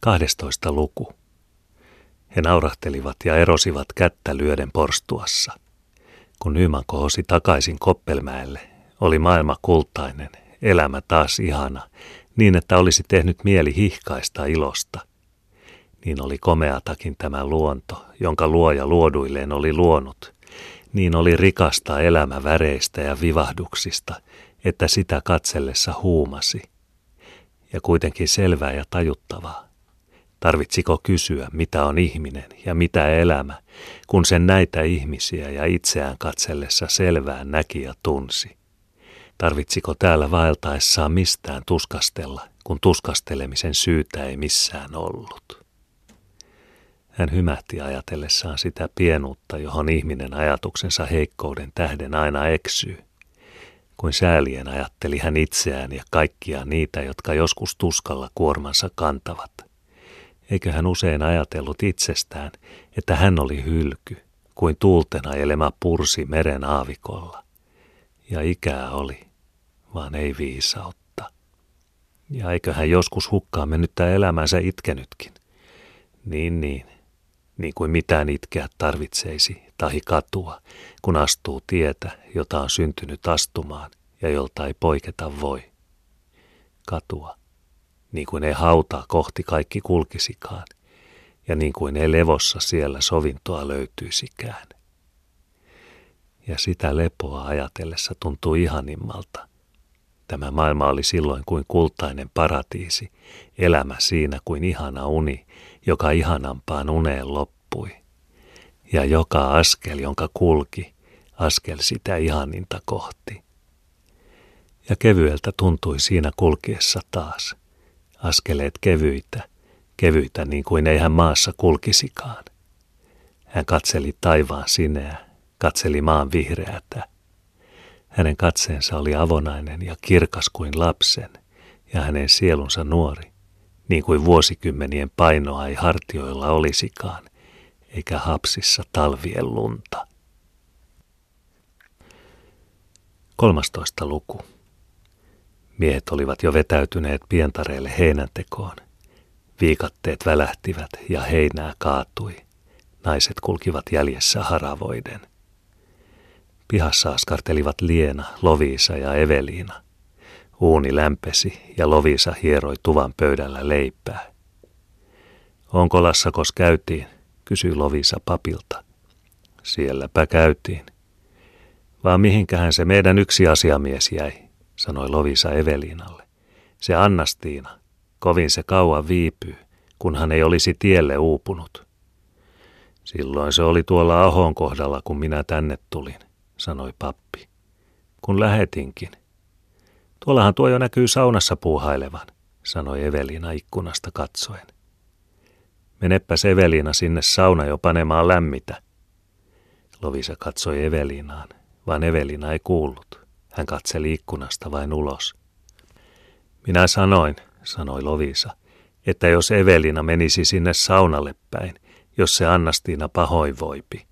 12 luku. He naurahtelivat ja erosivat kättä lyöden porstuassa. Kun Nyman kohosi takaisin Koppelmäelle, oli maailma kultainen, elämä taas ihana, niin että olisi tehnyt mieli hihkaista ilosta. Niin oli komeatakin tämä luonto, jonka luoja luoduilleen oli luonut. Niin oli rikasta elämä väreistä ja vivahduksista, että sitä katsellessa huumasi. Ja kuitenkin selvää ja tajuttavaa. Tarvitsiko kysyä, mitä on ihminen ja mitä elämä, kun sen näitä ihmisiä ja itseään katsellessa selvään näki ja tunsi? Tarvitsiko täällä vaeltaessaan mistään tuskastella, kun tuskastelemisen syytä ei missään ollut? Hän hymähti ajatellessaan sitä pienuutta, johon ihminen ajatuksensa heikkouden tähden aina eksyy. Kuin säälien ajatteli hän itseään ja kaikkia niitä, jotka joskus tuskalla kuormansa kantavat – Eikö hän usein ajatellut itsestään, että hän oli hylky, kuin tuulten ajelema pursi meren aavikolla. Ja ikää oli, vaan ei viisautta. Ja eikö hän joskus hukkaan mennyttä elämänsä itkenytkin? Niin, niin, niin kuin mitään itkeä tarvitseisi tahi katua, kun astuu tietä, jota on syntynyt astumaan ja jolta ei poiketa voi. Katua niin kuin ei hautaa kohti kaikki kulkisikaan, ja niin kuin ei levossa siellä sovintoa löytyisikään. Ja sitä lepoa ajatellessa tuntuu ihanimmalta. Tämä maailma oli silloin kuin kultainen paratiisi, elämä siinä kuin ihana uni, joka ihanampaan uneen loppui. Ja joka askel, jonka kulki, askel sitä ihaninta kohti. Ja kevyeltä tuntui siinä kulkiessa taas – askeleet kevyitä, kevyitä niin kuin ei hän maassa kulkisikaan. Hän katseli taivaan sineä, katseli maan vihreätä. Hänen katseensa oli avonainen ja kirkas kuin lapsen, ja hänen sielunsa nuori, niin kuin vuosikymmenien painoa ei hartioilla olisikaan, eikä hapsissa talvien lunta. 13. luku. Miehet olivat jo vetäytyneet pientareille heinäntekoon. Viikatteet välähtivät ja heinää kaatui. Naiset kulkivat jäljessä haravoiden. Pihassa askartelivat Liena, Loviisa ja Eveliina. Uuni lämpesi ja Loviisa hieroi tuvan pöydällä leipää. Onko Lassakos käytiin, kysyi Loviisa papilta. Sielläpä käytiin. Vaan mihinkähän se meidän yksi asiamies jäi, sanoi Lovisa Eveliinalle. Se Annastiina, kovin se kauan viipyy, kunhan ei olisi tielle uupunut. Silloin se oli tuolla Ahon kohdalla, kun minä tänne tulin, sanoi pappi. Kun lähetinkin. Tuollahan tuo jo näkyy saunassa puuhailevan, sanoi Evelina ikkunasta katsoen. Menepäs Evelina sinne sauna jo panemaan lämmitä. Lovisa katsoi Evelinaan, vaan Evelina ei kuullut. Hän katseli ikkunasta vain ulos. Minä sanoin, sanoi Lovisa, että jos Evelina menisi sinne saunalle päin, jos se Annastiina pahoinvoipi.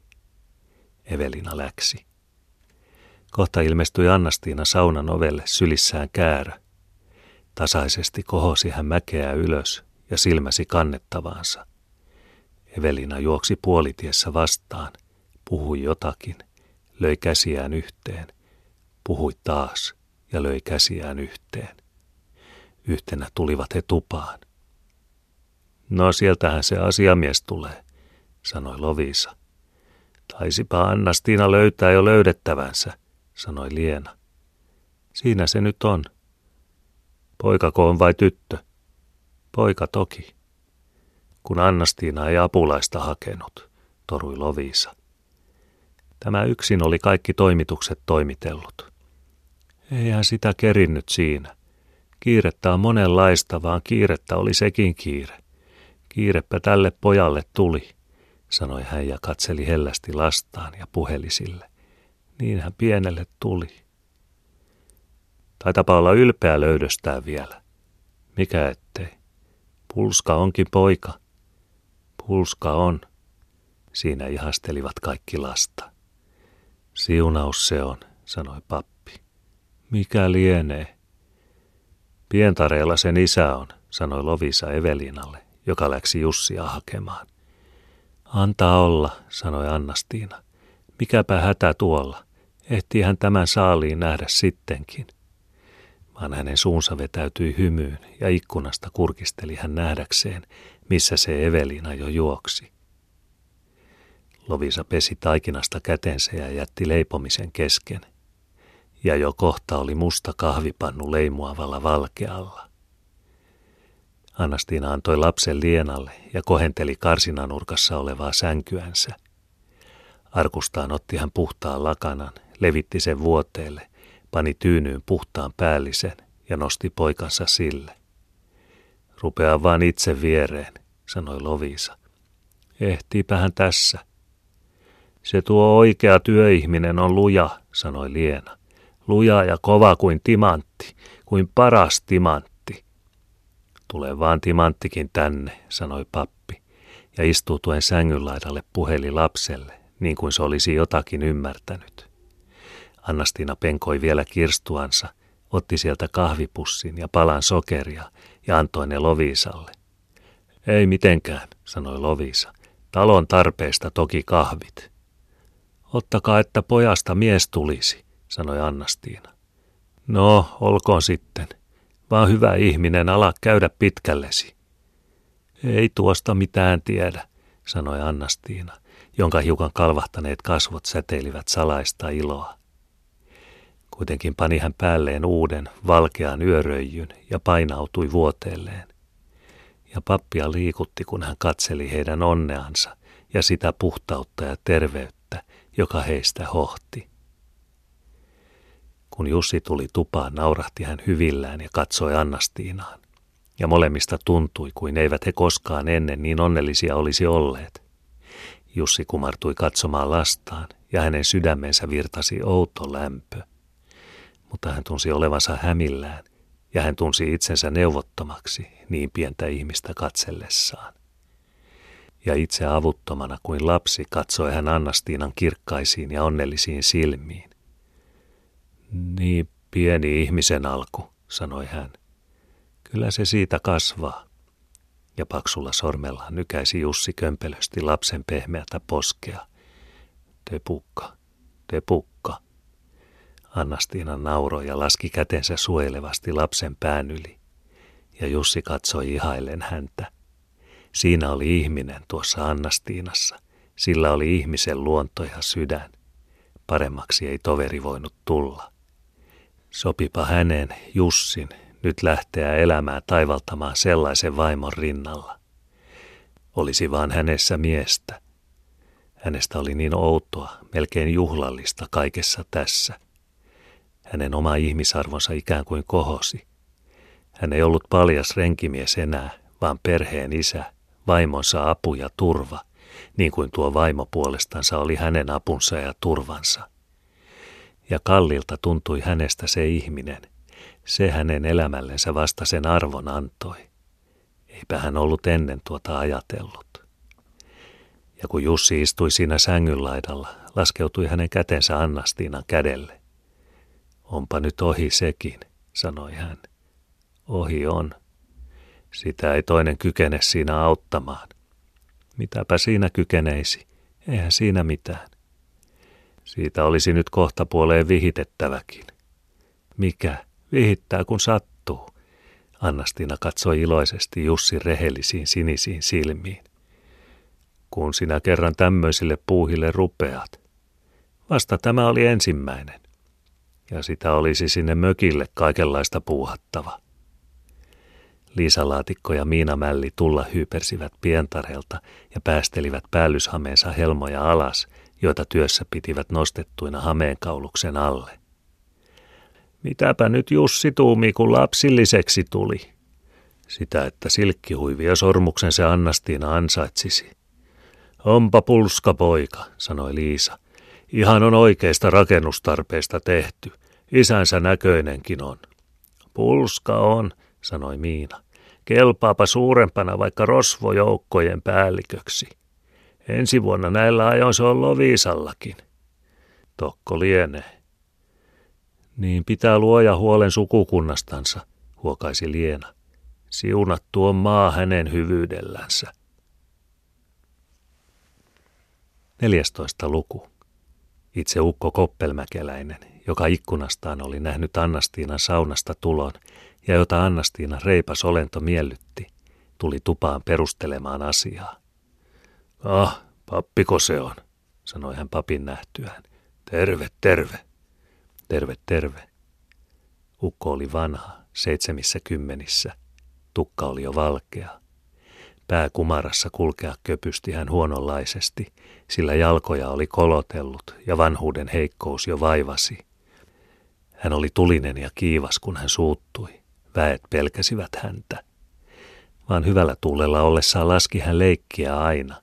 Evelina läksi. Kohta ilmestyi Annastiina saunan ovelle sylissään käärä. Tasaisesti kohosi hän mäkeä ylös ja silmäsi kannettavaansa. Evelina juoksi puolitiessä vastaan, puhui jotakin, löi käsiään yhteen puhui taas ja löi käsiään yhteen. Yhtenä tulivat he tupaan. No sieltähän se asiamies tulee, sanoi Lovisa. Taisipa Annastiina löytää jo löydettävänsä, sanoi Liena. Siinä se nyt on. Poikako on vai tyttö? Poika toki. Kun Annastiina ei apulaista hakenut, torui Lovisa. Tämä yksin oli kaikki toimitukset toimitellut. Eihän sitä kerinnyt siinä. Kiirettä on monenlaista, vaan kiirettä oli sekin kiire. Kiireppä tälle pojalle tuli, sanoi hän ja katseli hellästi lastaan ja puheli sille. Niinhän pienelle tuli. Taitapa olla ylpeä löydöstään vielä. Mikä ettei. Pulska onkin poika. Pulska on. Siinä ihastelivat kaikki lasta. Siunaus se on, sanoi pappi. Mikä lienee? Pientareella sen isä on, sanoi Lovisa Evelinalle, joka läksi Jussia hakemaan. Antaa olla, sanoi Annastiina. Mikäpä hätä tuolla. Ehtii hän tämän saaliin nähdä sittenkin. Vaan hänen suunsa vetäytyi hymyyn ja ikkunasta kurkisteli hän nähdäkseen, missä se Evelina jo juoksi. Lovisa pesi taikinasta kätensä ja jätti leipomisen kesken. Ja jo kohta oli musta kahvipannu leimuavalla valkealla. Annastiina antoi lapsen lienalle ja kohenteli karsinanurkassa olevaa sänkyänsä. Arkustaan otti hän puhtaan lakanan, levitti sen vuoteelle, pani tyynyyn puhtaan päällisen ja nosti poikansa sille. Rupea vaan itse viereen, sanoi Lovisa. Ehtiipähän tässä. Se tuo oikea työihminen on luja, sanoi Liena. Luja ja kova kuin timantti, kuin paras timantti. Tule vaan timanttikin tänne, sanoi pappi, ja istuutuen sängyn laidalle puheli lapselle, niin kuin se olisi jotakin ymmärtänyt. Annastina penkoi vielä kirstuansa, otti sieltä kahvipussin ja palan sokeria ja antoi ne Loviisalle. Ei mitenkään, sanoi Lovisa. Talon tarpeesta toki kahvit. Ottakaa, että pojasta mies tulisi, sanoi Annastiina. No, olkoon sitten. Vaan hyvä ihminen, ala käydä pitkällesi. Ei tuosta mitään tiedä, sanoi Annastiina, jonka hiukan kalvahtaneet kasvot säteilivät salaista iloa. Kuitenkin pani hän päälleen uuden, valkean yöröijyn ja painautui vuoteelleen. Ja pappia liikutti, kun hän katseli heidän onneansa ja sitä puhtautta ja terveyttä, joka heistä hohti. Kun Jussi tuli tupaan, naurahti hän hyvillään ja katsoi Annastiinaan. Ja molemmista tuntui, kuin eivät he koskaan ennen niin onnellisia olisi olleet. Jussi kumartui katsomaan lastaan, ja hänen sydämensä virtasi outo lämpö. Mutta hän tunsi olevansa hämillään, ja hän tunsi itsensä neuvottomaksi niin pientä ihmistä katsellessaan ja itse avuttomana kuin lapsi katsoi hän Annastiinan kirkkaisiin ja onnellisiin silmiin. Niin pieni ihmisen alku, sanoi hän. Kyllä se siitä kasvaa. Ja paksulla sormellaan nykäisi Jussi kömpelösti lapsen pehmeätä poskea. Tepukka, tepukka. Annastiina nauroi ja laski kätensä suojelevasti lapsen pään yli. Ja Jussi katsoi ihaillen häntä. Siinä oli ihminen tuossa Annastiinassa. Sillä oli ihmisen luonto ja sydän. Paremmaksi ei toveri voinut tulla. Sopipa hänen, Jussin, nyt lähteä elämään taivaltamaan sellaisen vaimon rinnalla. Olisi vaan hänessä miestä. Hänestä oli niin outoa, melkein juhlallista kaikessa tässä. Hänen oma ihmisarvonsa ikään kuin kohosi. Hän ei ollut paljas renkimies enää, vaan perheen isä, vaimonsa apu ja turva, niin kuin tuo vaimo puolestansa oli hänen apunsa ja turvansa. Ja kallilta tuntui hänestä se ihminen, se hänen elämällensä vasta sen arvon antoi. Eipä hän ollut ennen tuota ajatellut. Ja kun Jussi istui siinä sängyn laidalla, laskeutui hänen kätensä Annastiinan kädelle. Onpa nyt ohi sekin, sanoi hän. Ohi on, sitä ei toinen kykene siinä auttamaan. Mitäpä siinä kykeneisi, eihän siinä mitään. Siitä olisi nyt kohta puoleen vihitettäväkin. Mikä? Vihittää kun sattuu. Annastina katsoi iloisesti Jussi rehellisiin sinisiin silmiin. Kun sinä kerran tämmöisille puuhille rupeat. Vasta tämä oli ensimmäinen. Ja sitä olisi sinne mökille kaikenlaista puuhattava. Liisalaatikko ja Miina Mälli tulla hyypersivät pientareelta ja päästelivät päällyshameensa helmoja alas, joita työssä pitivät nostettuina hameenkauluksen alle. Mitäpä nyt Jussi tuumi, kun lapsilliseksi tuli? Sitä, että silkkihuivia sormuksen se Annastiina ansaitsisi. Onpa pulska poika, sanoi Liisa. Ihan on oikeista rakennustarpeesta tehty. Isänsä näköinenkin on. Pulska on, sanoi Miina. Kelpaapa suurempana vaikka rosvojoukkojen päälliköksi. Ensi vuonna näillä ajoin se on Loviisallakin. Tokko lienee. Niin pitää luoja huolen sukukunnastansa, huokaisi Liena. Siunattu on maa hänen hyvyydellänsä. 14. luku. Itse Ukko Koppelmäkeläinen, joka ikkunastaan oli nähnyt Annastiinan saunasta tulon ja jota Annastiinan reipas olento miellytti, tuli tupaan perustelemaan asiaa. Ah, pappiko se on, sanoi hän papin nähtyään. Terve, terve. Terve, terve. Ukko oli vanha, seitsemissä kymmenissä. Tukka oli jo valkea. Pää kumarassa kulkea köpysti hän huononlaisesti, sillä jalkoja oli kolotellut ja vanhuuden heikkous jo vaivasi. Hän oli tulinen ja kiivas, kun hän suuttui. Väet pelkäsivät häntä. Vaan hyvällä tuulella ollessaan laski hän leikkiä aina.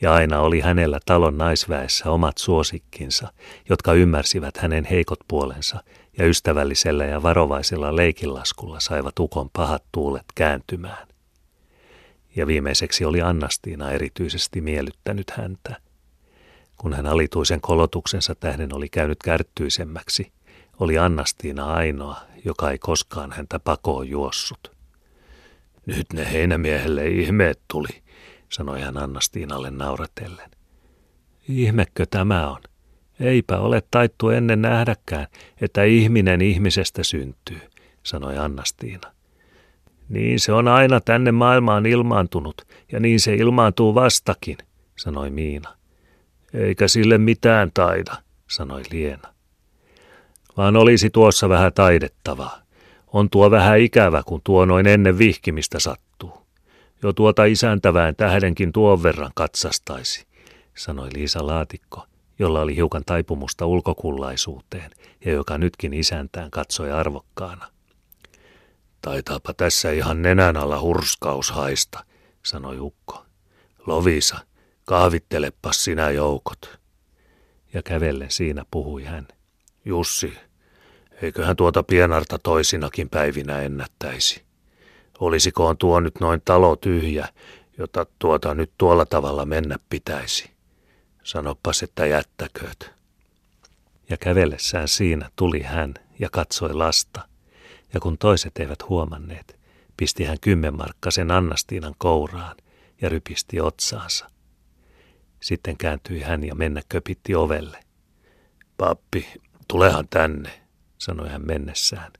Ja aina oli hänellä talon naisväessä omat suosikkinsa, jotka ymmärsivät hänen heikot puolensa ja ystävällisellä ja varovaisella leikinlaskulla saivat ukon pahat tuulet kääntymään. Ja viimeiseksi oli Annastiina erityisesti miellyttänyt häntä. Kun hän alituisen kolotuksensa tähden oli käynyt kärttyisemmäksi, oli Annastiina ainoa, joka ei koskaan häntä pakoon juossut. Nyt ne heinämiehelle ihmeet tuli, sanoi hän Annastiinalle nauratellen. Ihmekö tämä on? Eipä ole taittu ennen nähdäkään, että ihminen ihmisestä syntyy, sanoi Annastiina. Niin se on aina tänne maailmaan ilmaantunut, ja niin se ilmaantuu vastakin, sanoi Miina. Eikä sille mitään taida, sanoi Liena. Vaan olisi tuossa vähän taidettavaa. On tuo vähän ikävä, kun tuo noin ennen vihkimistä sattuu. Jo tuota isäntävään tähdenkin tuon verran katsastaisi, sanoi Liisa Laatikko, jolla oli hiukan taipumusta ulkokullaisuuteen ja joka nytkin isäntään katsoi arvokkaana. Taitaapa tässä ihan nenän alla hurskaus haista, sanoi Ukko. Lovisa, kahvittelepas sinä joukot. Ja kävellen siinä puhui hän. Jussi, eiköhän tuota pienarta toisinakin päivinä ennättäisi. Olisikoon tuo nyt noin talo tyhjä, jota tuota nyt tuolla tavalla mennä pitäisi. Sanopas, että jättäkööt. Ja kävellessään siinä tuli hän ja katsoi lasta. Ja kun toiset eivät huomanneet, pisti hän kymmenmarkkasen Annastiinan kouraan ja rypisti otsaansa. Sitten kääntyi hän ja mennä köpitti ovelle. Pappi, tulehan tänne, sanoi hän mennessään.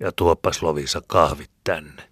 Ja tuoppas Lovisa kahvit tänne.